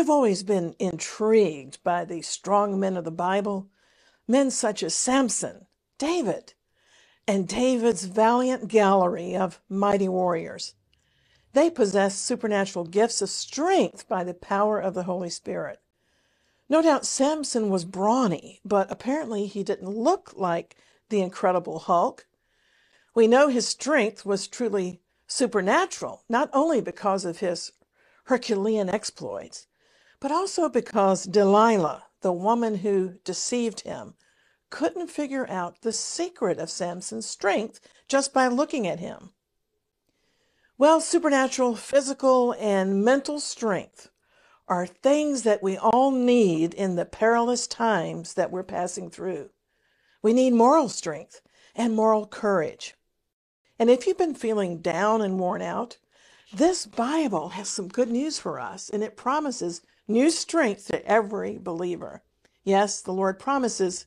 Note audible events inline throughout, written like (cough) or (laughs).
I've always been intrigued by the strong men of the Bible, men such as Samson, David, and David's valiant gallery of mighty warriors. They possessed supernatural gifts of strength by the power of the Holy Spirit. No doubt Samson was brawny, but apparently he didn't look like the Incredible Hulk. We know his strength was truly supernatural, not only because of his Herculean exploits, but also because Delilah, the woman who deceived him, couldn't figure out the secret of Samson's strength just by looking at him. Well, supernatural physical and mental strength are things that we all need in the perilous times that we're passing through. We need moral strength and moral courage. And if you've been feeling down and worn out, this Bible has some good news for us, and it promises new strength to every believer. Yes, the Lord promises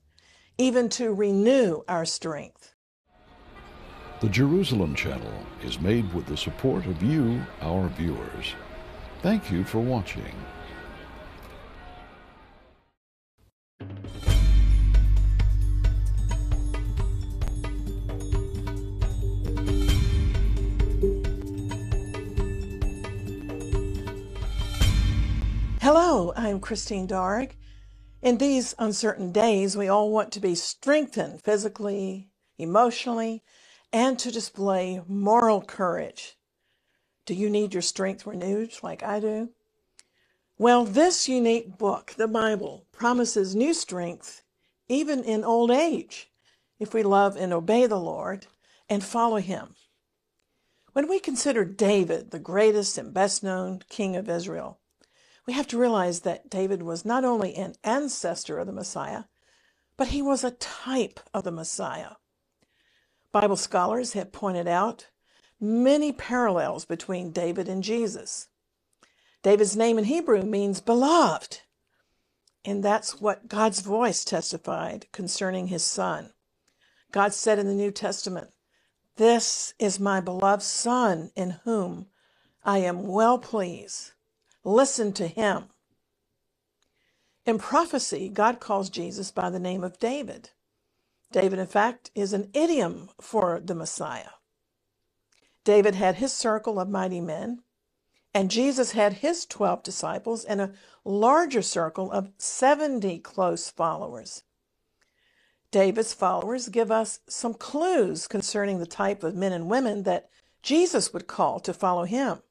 even to renew our strength. The Jerusalem Channel is made with the support of you, our viewers. Thank you for watching. Hello, I'm Christine Darg. In these uncertain days, we all want to be strengthened physically, emotionally, and to display moral courage. Do you need your strength renewed like I do? Well, this unique book, the Bible, promises new strength even in old age if we love and obey the Lord and follow Him. When we consider David, the greatest and best known king of Israel, we have to realize that David was not only an ancestor of the Messiah, but he was a type of the Messiah. Bible scholars have pointed out many parallels between David and Jesus. David's name in Hebrew means beloved, and that's what God's voice testified concerning his son. God said in the New Testament, This is my beloved Son in whom I am well pleased. Listen to him. In prophecy, God calls Jesus by the name of David. David, in fact, is an idiom for the Messiah. David had his circle of mighty men, and Jesus had his 12 disciples and a larger circle of 70 close followers. David's followers give us some clues concerning the type of men and women that Jesus would call to follow him.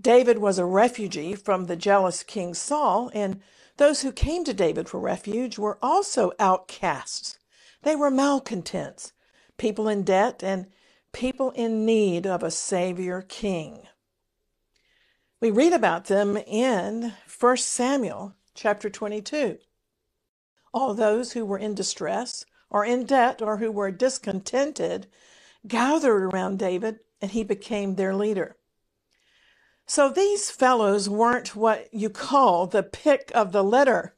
David was a refugee from the jealous King Saul, and those who came to David for refuge were also outcasts. They were malcontents, people in debt, and people in need of a Savior King. We read about them in 1 Samuel chapter 22. All those who were in distress or in debt or who were discontented gathered around David, and he became their leader. So these fellows weren't what you call the pick of the litter.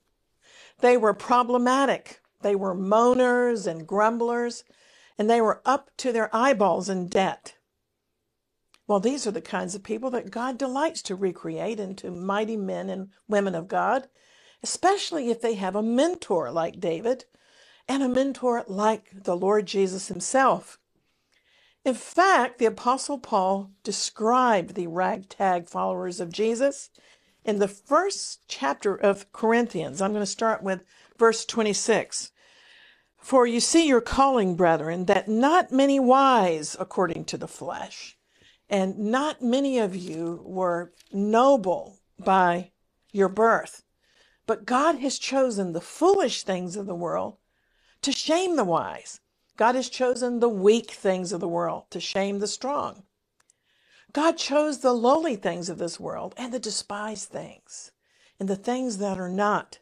They were problematic. They were moaners and grumblers, and they were up to their eyeballs in debt. Well, these are the kinds of people that God delights to recreate into mighty men and women of God, especially if they have a mentor like David and a mentor like the Lord Jesus himself. In fact, the Apostle Paul described the ragtag followers of Jesus in the first chapter of Corinthians. I'm going to start with verse 26. For you see your calling, brethren, that not many wise according to the flesh, and not many of you were noble by your birth. But God has chosen the foolish things of the world to shame the wise. God has chosen the weak things of the world to shame the strong. God chose the lowly things of this world and the despised things and the things that are not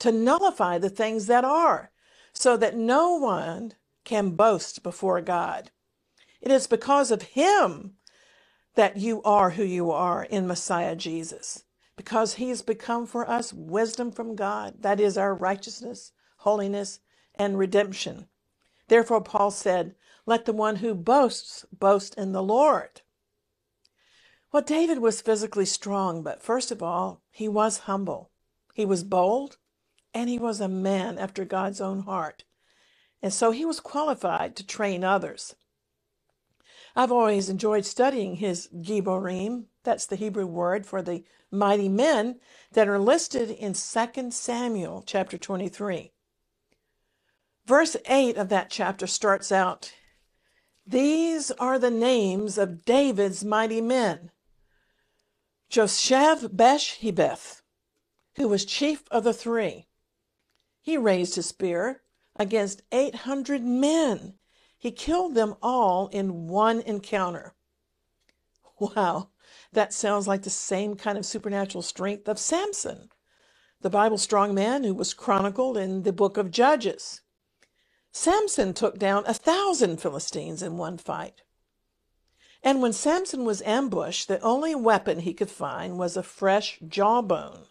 to nullify the things that are so that no one can boast before God. It is because of him that you are who you are in Messiah Jesus, because he has become for us wisdom from God. That is our righteousness, holiness, and redemption. Therefore, Paul said, Let the one who boasts boast in the Lord. Well, David was physically strong, but first of all, he was humble. He was bold, and he was a man after God's own heart. And so he was qualified to train others. I've always enjoyed studying his Giborim. That's the Hebrew word for the mighty men that are listed in 2 Samuel chapter 23. Verse 8 of that chapter starts out These are the names of David's mighty men Joshev Beshebeth, who was chief of the three. He raised his spear against 800 men. He killed them all in one encounter. (laughs) Wow, that sounds like the same kind of supernatural strength of Samson, the Bible strong man who was chronicled in the book of Judges. Samson took down a thousand Philistines in one fight. And when Samson was ambushed, the only weapon he could find was a fresh jawbone,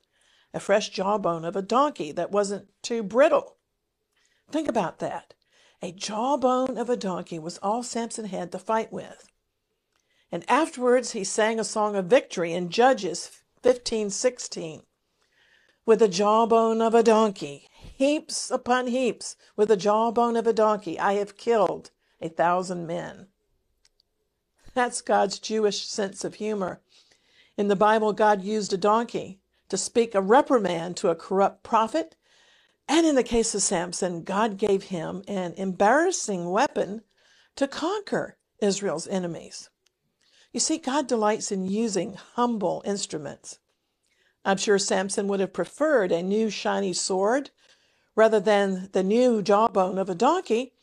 a fresh jawbone of a donkey that wasn't too brittle. Think about that. A jawbone of a donkey was all Samson had to fight with. And afterwards he sang a song of victory in Judges 15:16. With the jawbone of a donkey, heaps upon heaps, with the jawbone of a donkey, I have killed a thousand men. That's God's Jewish sense of humor. In the Bible, God used a donkey to speak a reprimand to a corrupt prophet. And in the case of Samson, God gave him an embarrassing weapon to conquer Israel's enemies. You see, God delights in using humble instruments. I'm sure Samson would have preferred a new shiny sword rather than the new jawbone of a donkey,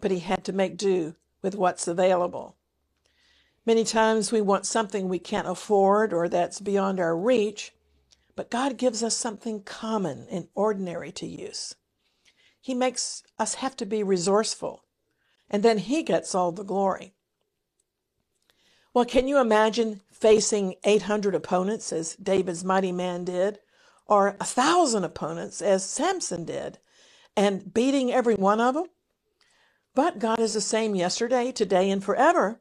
but he had to make do with what's available. Many times we want something we can't afford or that's beyond our reach, but God gives us something common and ordinary to use. He makes us have to be resourceful, and then He gets all the glory. Well, can you imagine facing 800 opponents as David's mighty man did, or a thousand opponents as Samson did, and beating every one of them? But God is the same yesterday, today, and forever.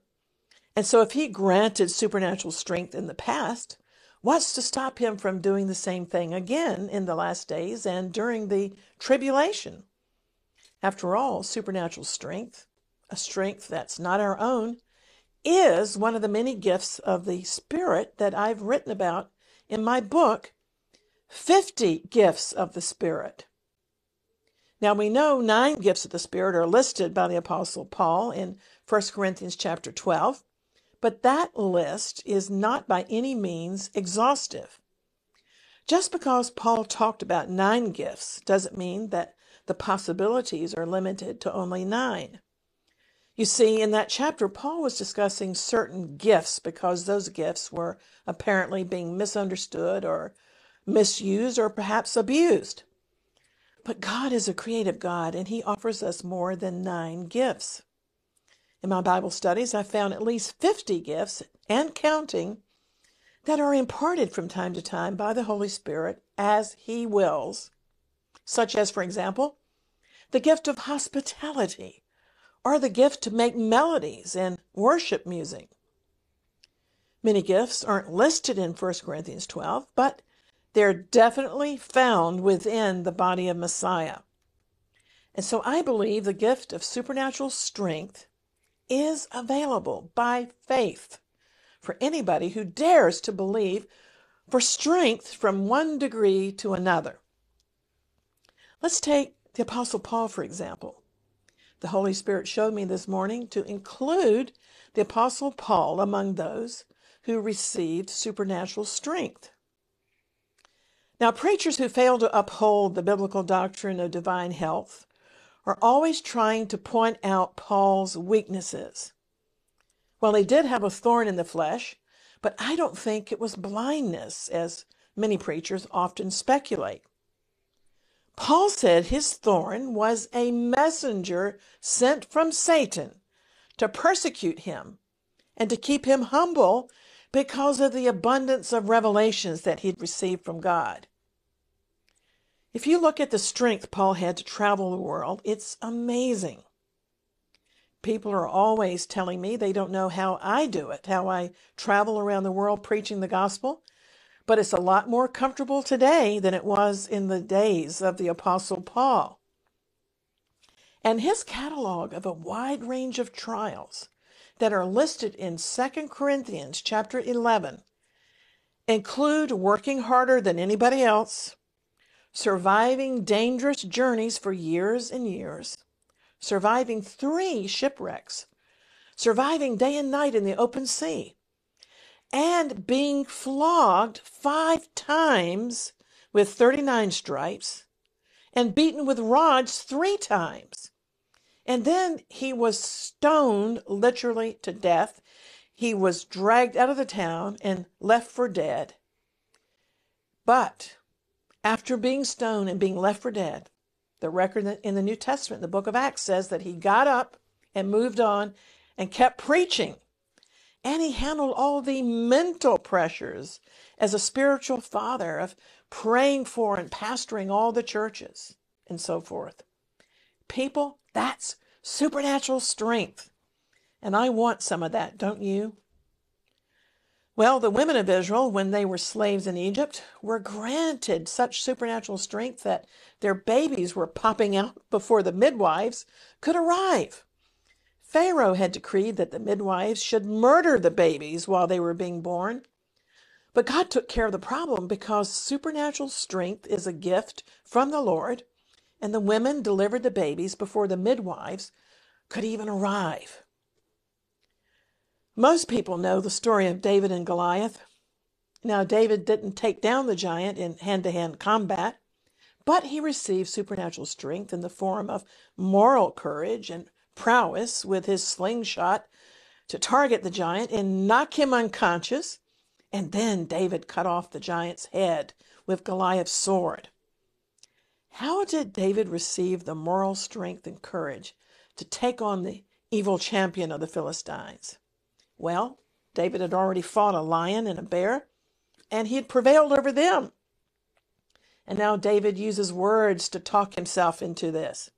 And so, if he granted supernatural strength in the past, what's to stop him from doing the same thing again in the last days and during the tribulation? After all, supernatural strength, a strength that's not our own, is one of the many gifts of the Spirit that I've written about in my book, 50 Gifts of the Spirit. Now we know nine gifts of the Spirit are listed by the Apostle Paul in 1 Corinthians chapter 12. But that list is not by any means exhaustive. Just because Paul talked about nine gifts doesn't mean that the possibilities are limited to only nine. You see, in that chapter, Paul was discussing certain gifts because those gifts were apparently being misunderstood or misused or perhaps abused. But God is a creative God and He offers us more than nine gifts. In my Bible studies, I found at least 50 gifts and counting that are imparted from time to time by the Holy Spirit as He wills, such as, for example, the gift of hospitality or the gift to make melodies and worship music. Many gifts aren't listed in 1 Corinthians 12, but they're definitely found within the body of Messiah. And so I believe the gift of supernatural strength is available by faith for anybody who dares to believe for strength from one degree to another. Let's take the Apostle Paul, for example. The Holy Spirit showed me this morning to include the Apostle Paul among those who received supernatural strength. Now, preachers who fail to uphold the biblical doctrine of divine health are always trying to point out Paul's weaknesses. Well, he did have a thorn in the flesh, but I don't think it was blindness, as many preachers often speculate. Paul said his thorn was a messenger sent from Satan to persecute him and to keep him humble because of the abundance of revelations that he'd received from God. If you look at the strength Paul had to travel the world, it's amazing. People are always telling me they don't know how I do it, how I travel around the world preaching the gospel. But it's a lot more comfortable today than it was in the days of the Apostle Paul. And his catalog of a wide range of trials that are listed in 2 Corinthians chapter 11 include working harder than anybody else, surviving dangerous journeys for years and years, surviving three shipwrecks, surviving day and night in the open sea, and being flogged five times with 39 stripes and beaten with rods three times. And then he was stoned literally to death. He was dragged out of the town and left for dead. But after being stoned and being left for dead, the record in the New Testament, the book of Acts, says that he got up and moved on and kept preaching and he handled all the mental pressures as a spiritual father of praying for and pastoring all the churches and so forth. People, that's supernatural strength. And I want some of that, don't you? Well, the women of Israel, when they were slaves in Egypt, were granted such supernatural strength that their babies were popping out before the midwives could arrive. Pharaoh had decreed that the midwives should murder the babies while they were being born. But God took care of the problem because supernatural strength is a gift from the Lord, and the women delivered the babies before the midwives could even arrive. Most people know the story of David and Goliath. Now, David didn't take down the giant in hand to hand combat, but he received supernatural strength in the form of moral courage and prowess with his slingshot to target the giant and knock him unconscious. And then David cut off the giant's head with Goliath's sword. How did David receive the moral strength and courage to take on the evil champion of the Philistines? Well, David had already fought a lion and a bear, and he had prevailed over them. And now David uses words to talk himself into this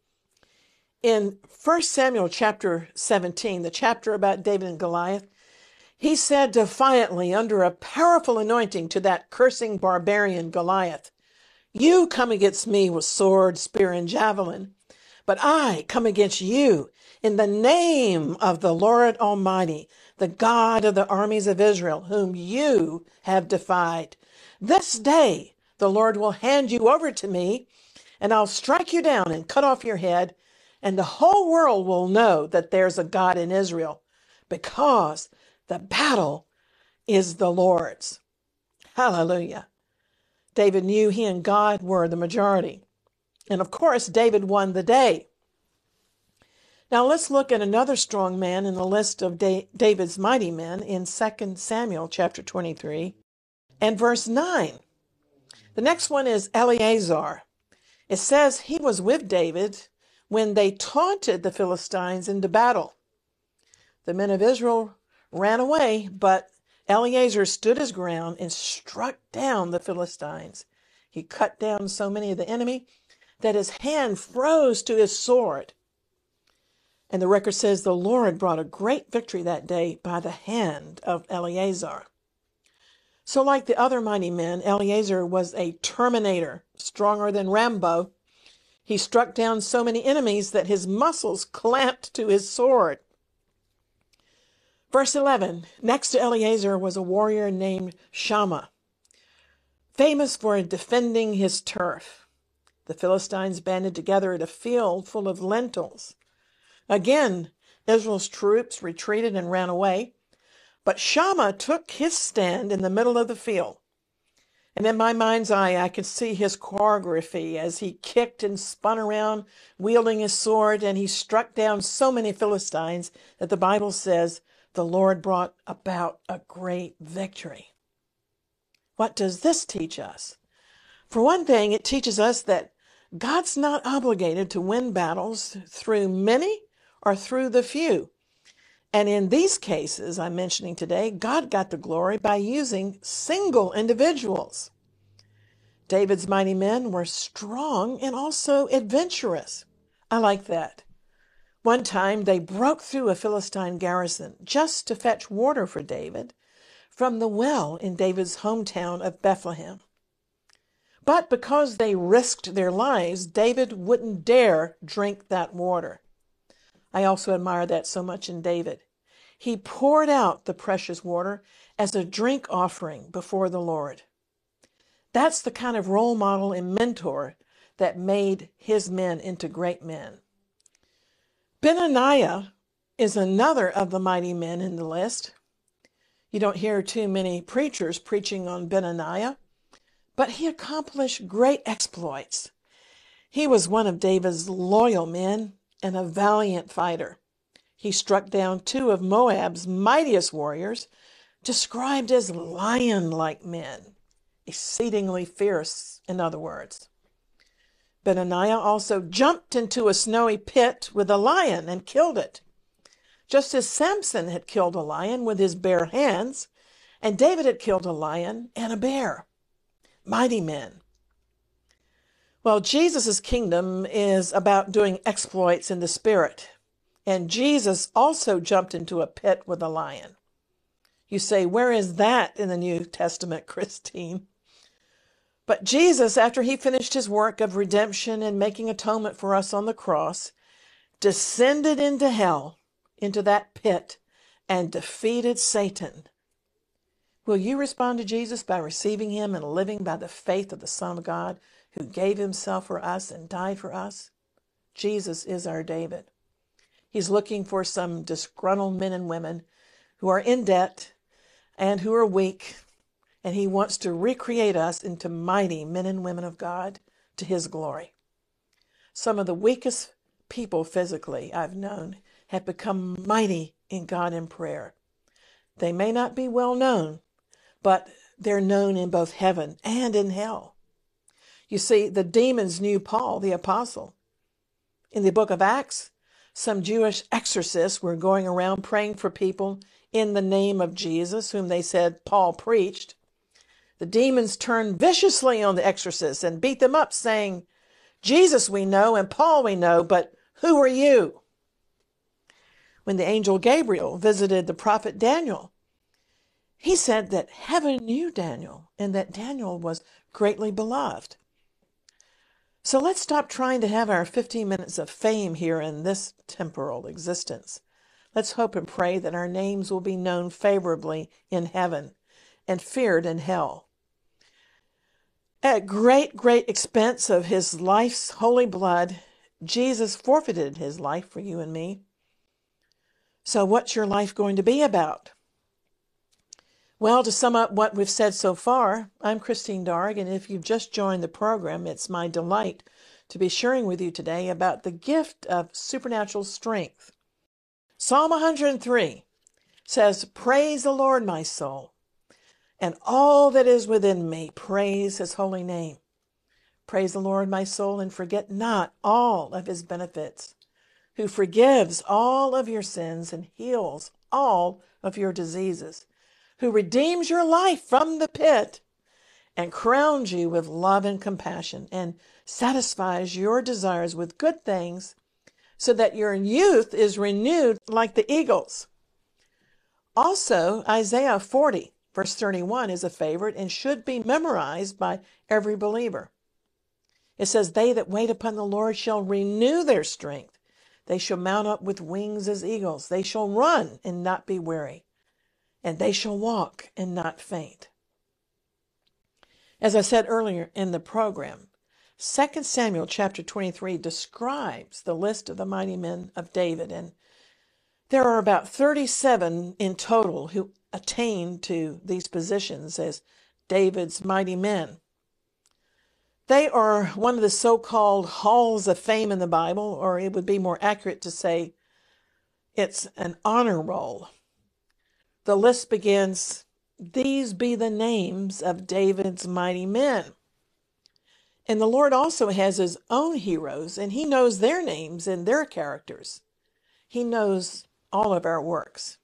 in 1 Samuel chapter 17, the chapter about David and Goliath, he said defiantly under a powerful anointing to that cursing barbarian Goliath, You come against me with sword, spear, and javelin, but I come against you in the name of the Lord Almighty, the God of the armies of Israel, whom you have defied. This day the Lord will hand you over to me, and I'll strike you down and cut off your head and the whole world will know that there's a God in Israel because the battle is the Lord's. Hallelujah. David knew he and God were the majority. And of course, David won the day. Now let's look at another strong man in the list of David's mighty men in 2 Samuel chapter 23 and verse 9. The next one is Eleazar. It says he was with David when they taunted the Philistines into battle. The men of Israel ran away, but Eleazar stood his ground and struck down the Philistines. He cut down so many of the enemy that his hand froze to his sword. And the record says the Lord brought a great victory that day by the hand of Eleazar. So, like the other mighty men, Eleazar was a terminator, stronger than Rambo, he struck down so many enemies that his muscles clamped to his sword. Verse 11 Next to Eleazar was a warrior named Shammah, famous for defending his turf. The Philistines banded together at a field full of lentils. Again, Israel's troops retreated and ran away, but Shammah took his stand in the middle of the field. And in my mind's eye, I could see his choreography as he kicked and spun around, wielding his sword, and he struck down so many Philistines that the Bible says the Lord brought about a great victory. What does this teach us? For one thing, it teaches us that God's not obligated to win battles through many or through the few. And in these cases I'm mentioning today, God got the glory by using single individuals. David's mighty men were strong and also adventurous. I like that. One time they broke through a Philistine garrison just to fetch water for David from the well in David's hometown of Bethlehem. But because they risked their lives, David wouldn't dare drink that water. I also admire that so much in David. He poured out the precious water as a drink offering before the Lord. That's the kind of role model and mentor that made his men into great men. Benaniah is another of the mighty men in the list. You don't hear too many preachers preaching on Benaniah, but he accomplished great exploits. He was one of David's loyal men and a valiant fighter. He struck down two of Moab's mightiest warriors, described as lion like men, exceedingly fierce, in other words. Benaniah also jumped into a snowy pit with a lion and killed it, just as Samson had killed a lion with his bare hands, and David had killed a lion and a bear. Mighty men. Well, Jesus' kingdom is about doing exploits in the spirit. And Jesus also jumped into a pit with a lion. You say, where is that in the New Testament, (laughs) Christine? But Jesus, after he finished his work of redemption and making atonement for us on the cross, descended into hell, into that pit, and defeated Satan. Will you respond to Jesus by receiving him and living by the faith of the Son of God who gave himself for us and died for us? Jesus is our David. He's looking for some disgruntled men and women who are in debt and who are weak, and he wants to recreate us into mighty men and women of God to his glory. Some of the weakest people physically I've known have become mighty in God in prayer. They may not be well known, but they're known in both heaven and in hell. You see, the demons knew Paul, the apostle. In the book of Acts, some Jewish exorcists were going around praying for people in the name of Jesus, whom they said Paul preached. The demons turned viciously on the exorcists and beat them up, saying, Jesus we know and Paul we know, but who are you? When the angel Gabriel visited the prophet Daniel, he said that heaven knew Daniel and that Daniel was greatly beloved. So let's stop trying to have our 15 minutes of fame here in this temporal existence. Let's hope and pray that our names will be known favorably in heaven and feared in hell. At great, great expense of his life's holy blood, Jesus forfeited his life for you and me. So, what's your life going to be about? Well, to sum up what we've said so far, I'm Christine Darg, and if you've just joined the program, it's my delight to be sharing with you today about the gift of supernatural strength. Psalm 103 says, Praise the Lord, my soul, and all that is within me, praise his holy name. Praise the Lord, my soul, and forget not all of his benefits, who forgives all of your sins and heals all of your diseases who redeems your life from the pit and crowns you with love and compassion and satisfies your desires with good things so that your youth is renewed like the eagles. Also, Isaiah 40, verse 31 is a favorite and should be memorized by every believer. It says, They that wait upon the Lord shall renew their strength. They shall mount up with wings as eagles. They shall run and not be weary and they shall walk and not faint. As I said earlier in the program, 2 Samuel chapter 23 describes the list of the mighty men of David, and there are about 37 in total who attained to these positions as David's mighty men. They are one of the so called halls of fame in the Bible, or it would be more accurate to say it's an honor roll. The list begins These be the names of David's mighty men. And the Lord also has his own heroes, and he knows their names and their characters. He knows all of our works.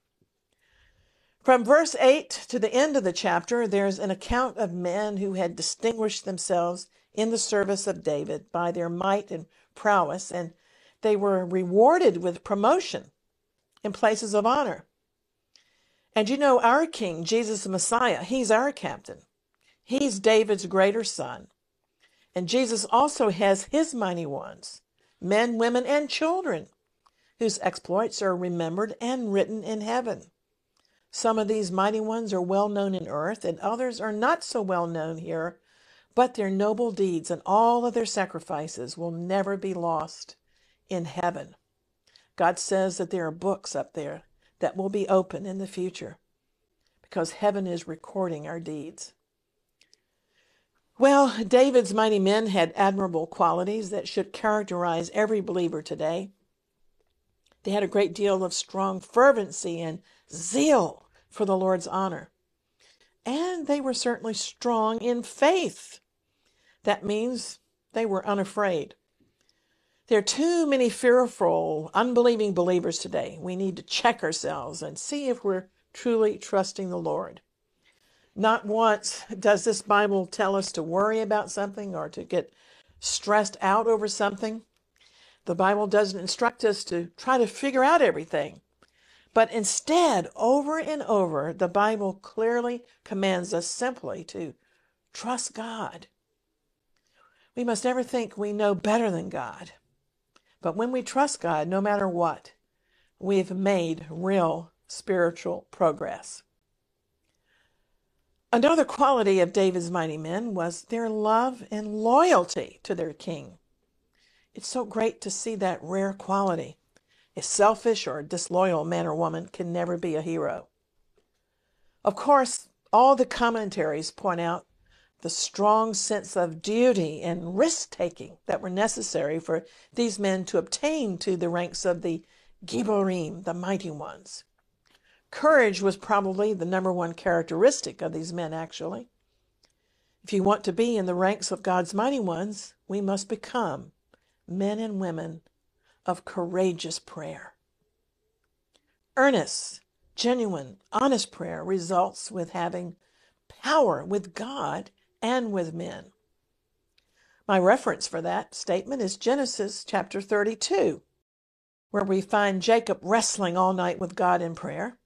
From verse 8 to the end of the chapter, there's an account of men who had distinguished themselves in the service of David by their might and prowess, and they were rewarded with promotion in places of honor. And you know, our King, Jesus the Messiah, he's our captain. He's David's greater son. And Jesus also has his mighty ones, men, women, and children, whose exploits are remembered and written in heaven. Some of these mighty ones are well known in earth, and others are not so well known here, but their noble deeds and all of their sacrifices will never be lost in heaven. God says that there are books up there that will be open in the future because heaven is recording our deeds. Well, David's mighty men had admirable qualities that should characterize every believer today. They had a great deal of strong fervency and zeal for the Lord's honor. And they were certainly strong in faith. That means they were unafraid. There are too many fearful, unbelieving believers today. We need to check ourselves and see if we're truly trusting the Lord. Not once does this Bible tell us to worry about something or to get stressed out over something. The Bible doesn't instruct us to try to figure out everything. But instead, over and over, the Bible clearly commands us simply to trust God. We must never think we know better than God. But when we trust God, no matter what, we've made real spiritual progress. Another quality of David's mighty men was their love and loyalty to their king. It's so great to see that rare quality. A selfish or disloyal man or woman can never be a hero. Of course, all the commentaries point out the strong sense of duty and risk taking that were necessary for these men to obtain to the ranks of the Giborim, the mighty ones. Courage was probably the number one characteristic of these men, actually. If you want to be in the ranks of God's mighty ones, we must become men and women of courageous prayer. Earnest, genuine, honest prayer results with having power with God and with men. My reference for that statement is Genesis chapter 32, where we find Jacob wrestling all night with God in prayer.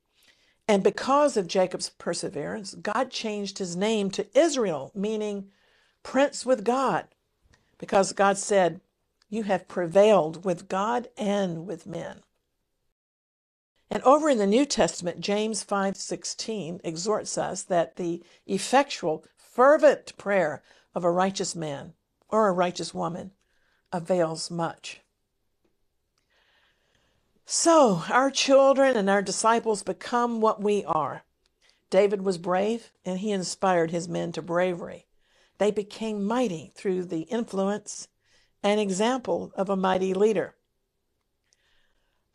And because of Jacob's perseverance, God changed his name to Israel, meaning prince with God, because God said, You have prevailed with God and with men. And over in the New Testament, James 5:16 exhorts us that the effectual fervent prayer of a righteous man or a righteous woman avails much. So, our children and our disciples become what we are. David was brave, and he inspired his men to bravery. They became mighty through the influence and example of a mighty leader.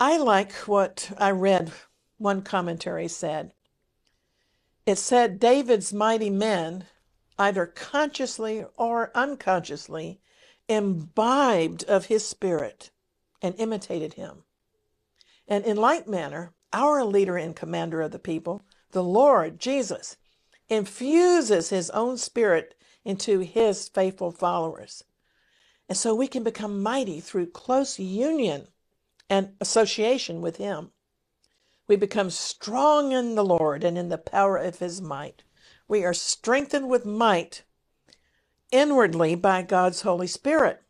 I like what I read, one commentary said. It said David's mighty men either consciously or unconsciously, imbibed of his spirit and imitated him. And in like manner, our leader and commander of the people, the Lord Jesus, infuses his own spirit into his faithful followers. And so we can become mighty through close union and association with him. We become strong in the Lord and in the power of his might. We are strengthened with might inwardly by God's Holy Spirit.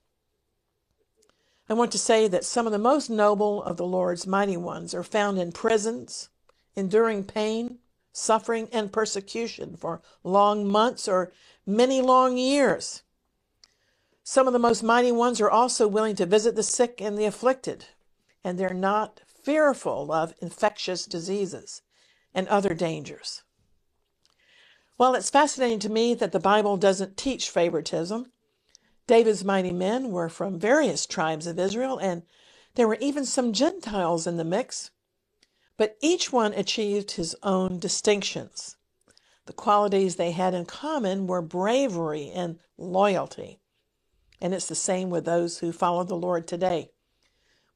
I want to say that some of the most noble of the Lord's mighty ones are found in prisons, enduring pain, suffering, and persecution for long months or many long years. Some of the most mighty ones are also willing to visit the sick and the afflicted, and they're not fearful of infectious diseases and other dangers. Well, it's fascinating to me that the Bible doesn't teach favoritism. David's mighty men were from various tribes of Israel, and there were even some Gentiles in the mix. But each one achieved his own distinctions. The qualities they had in common were bravery and loyalty. And it's the same with those who follow the Lord today.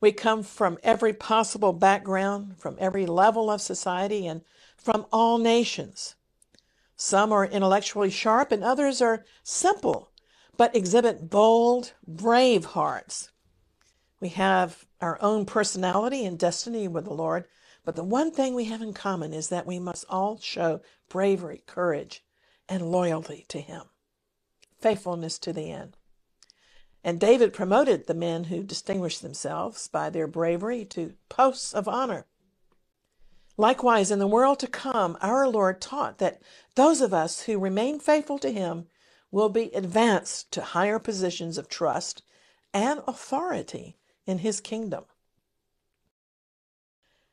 We come from every possible background, from every level of society, and from all nations. Some are intellectually sharp and others are simple, but exhibit bold, brave hearts. We have our own personality and destiny with the Lord, but the one thing we have in common is that we must all show bravery, courage, and loyalty to Him, faithfulness to the end. And David promoted the men who distinguished themselves by their bravery to posts of honor. Likewise, in the world to come, our Lord taught that those of us who remain faithful to Him will be advanced to higher positions of trust and authority in His kingdom.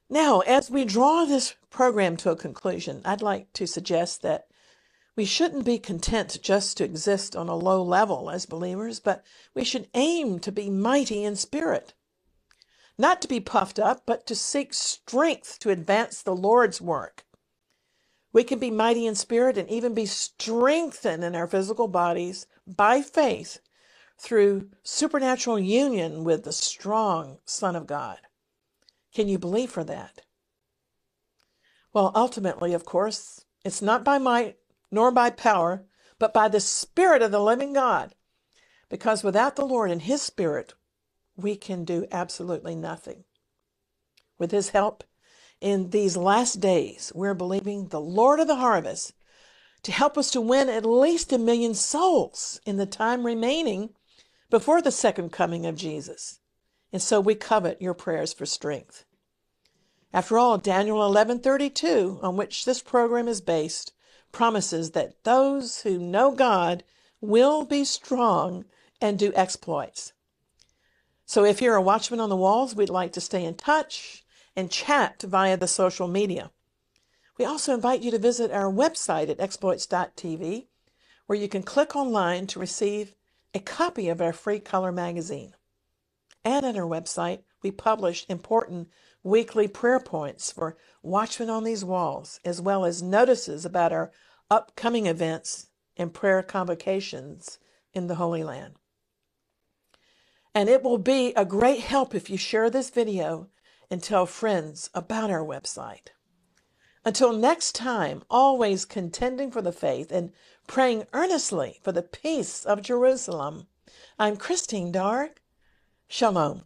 Now, as we draw this program to a conclusion, I'd like to suggest that we shouldn't be content just to exist on a low level as believers, but we should aim to be mighty in spirit. Not to be puffed up, but to seek strength to advance the Lord's work. We can be mighty in spirit and even be strengthened in our physical bodies by faith through supernatural union with the strong Son of God. Can you believe for that? Well, ultimately, of course, it's not by might nor by power, but by the Spirit of the living God. Because without the Lord and His Spirit, we can do absolutely nothing. With His help, in these last days, we're believing the Lord of the harvest to help us to win at least a million souls in the time remaining before the second coming of Jesus. And so we covet your prayers for strength. After all, Daniel 11:32, on which this program is based, promises that those who know God will be strong and do exploits. So if you're a watchman on the walls, we'd like to stay in touch and chat via the social media. We also invite you to visit our website at exploits.tv, where you can click online to receive a copy of our free color magazine. And at our website, we publish important weekly prayer points for Watchmen on These Walls, as well as notices about our upcoming events and prayer convocations in the Holy Land. And it will be a great help if you share this video and tell friends about our website. Until next time, always contending for the faith and praying earnestly for the peace of Jerusalem. I'm Christine Darg. Shalom.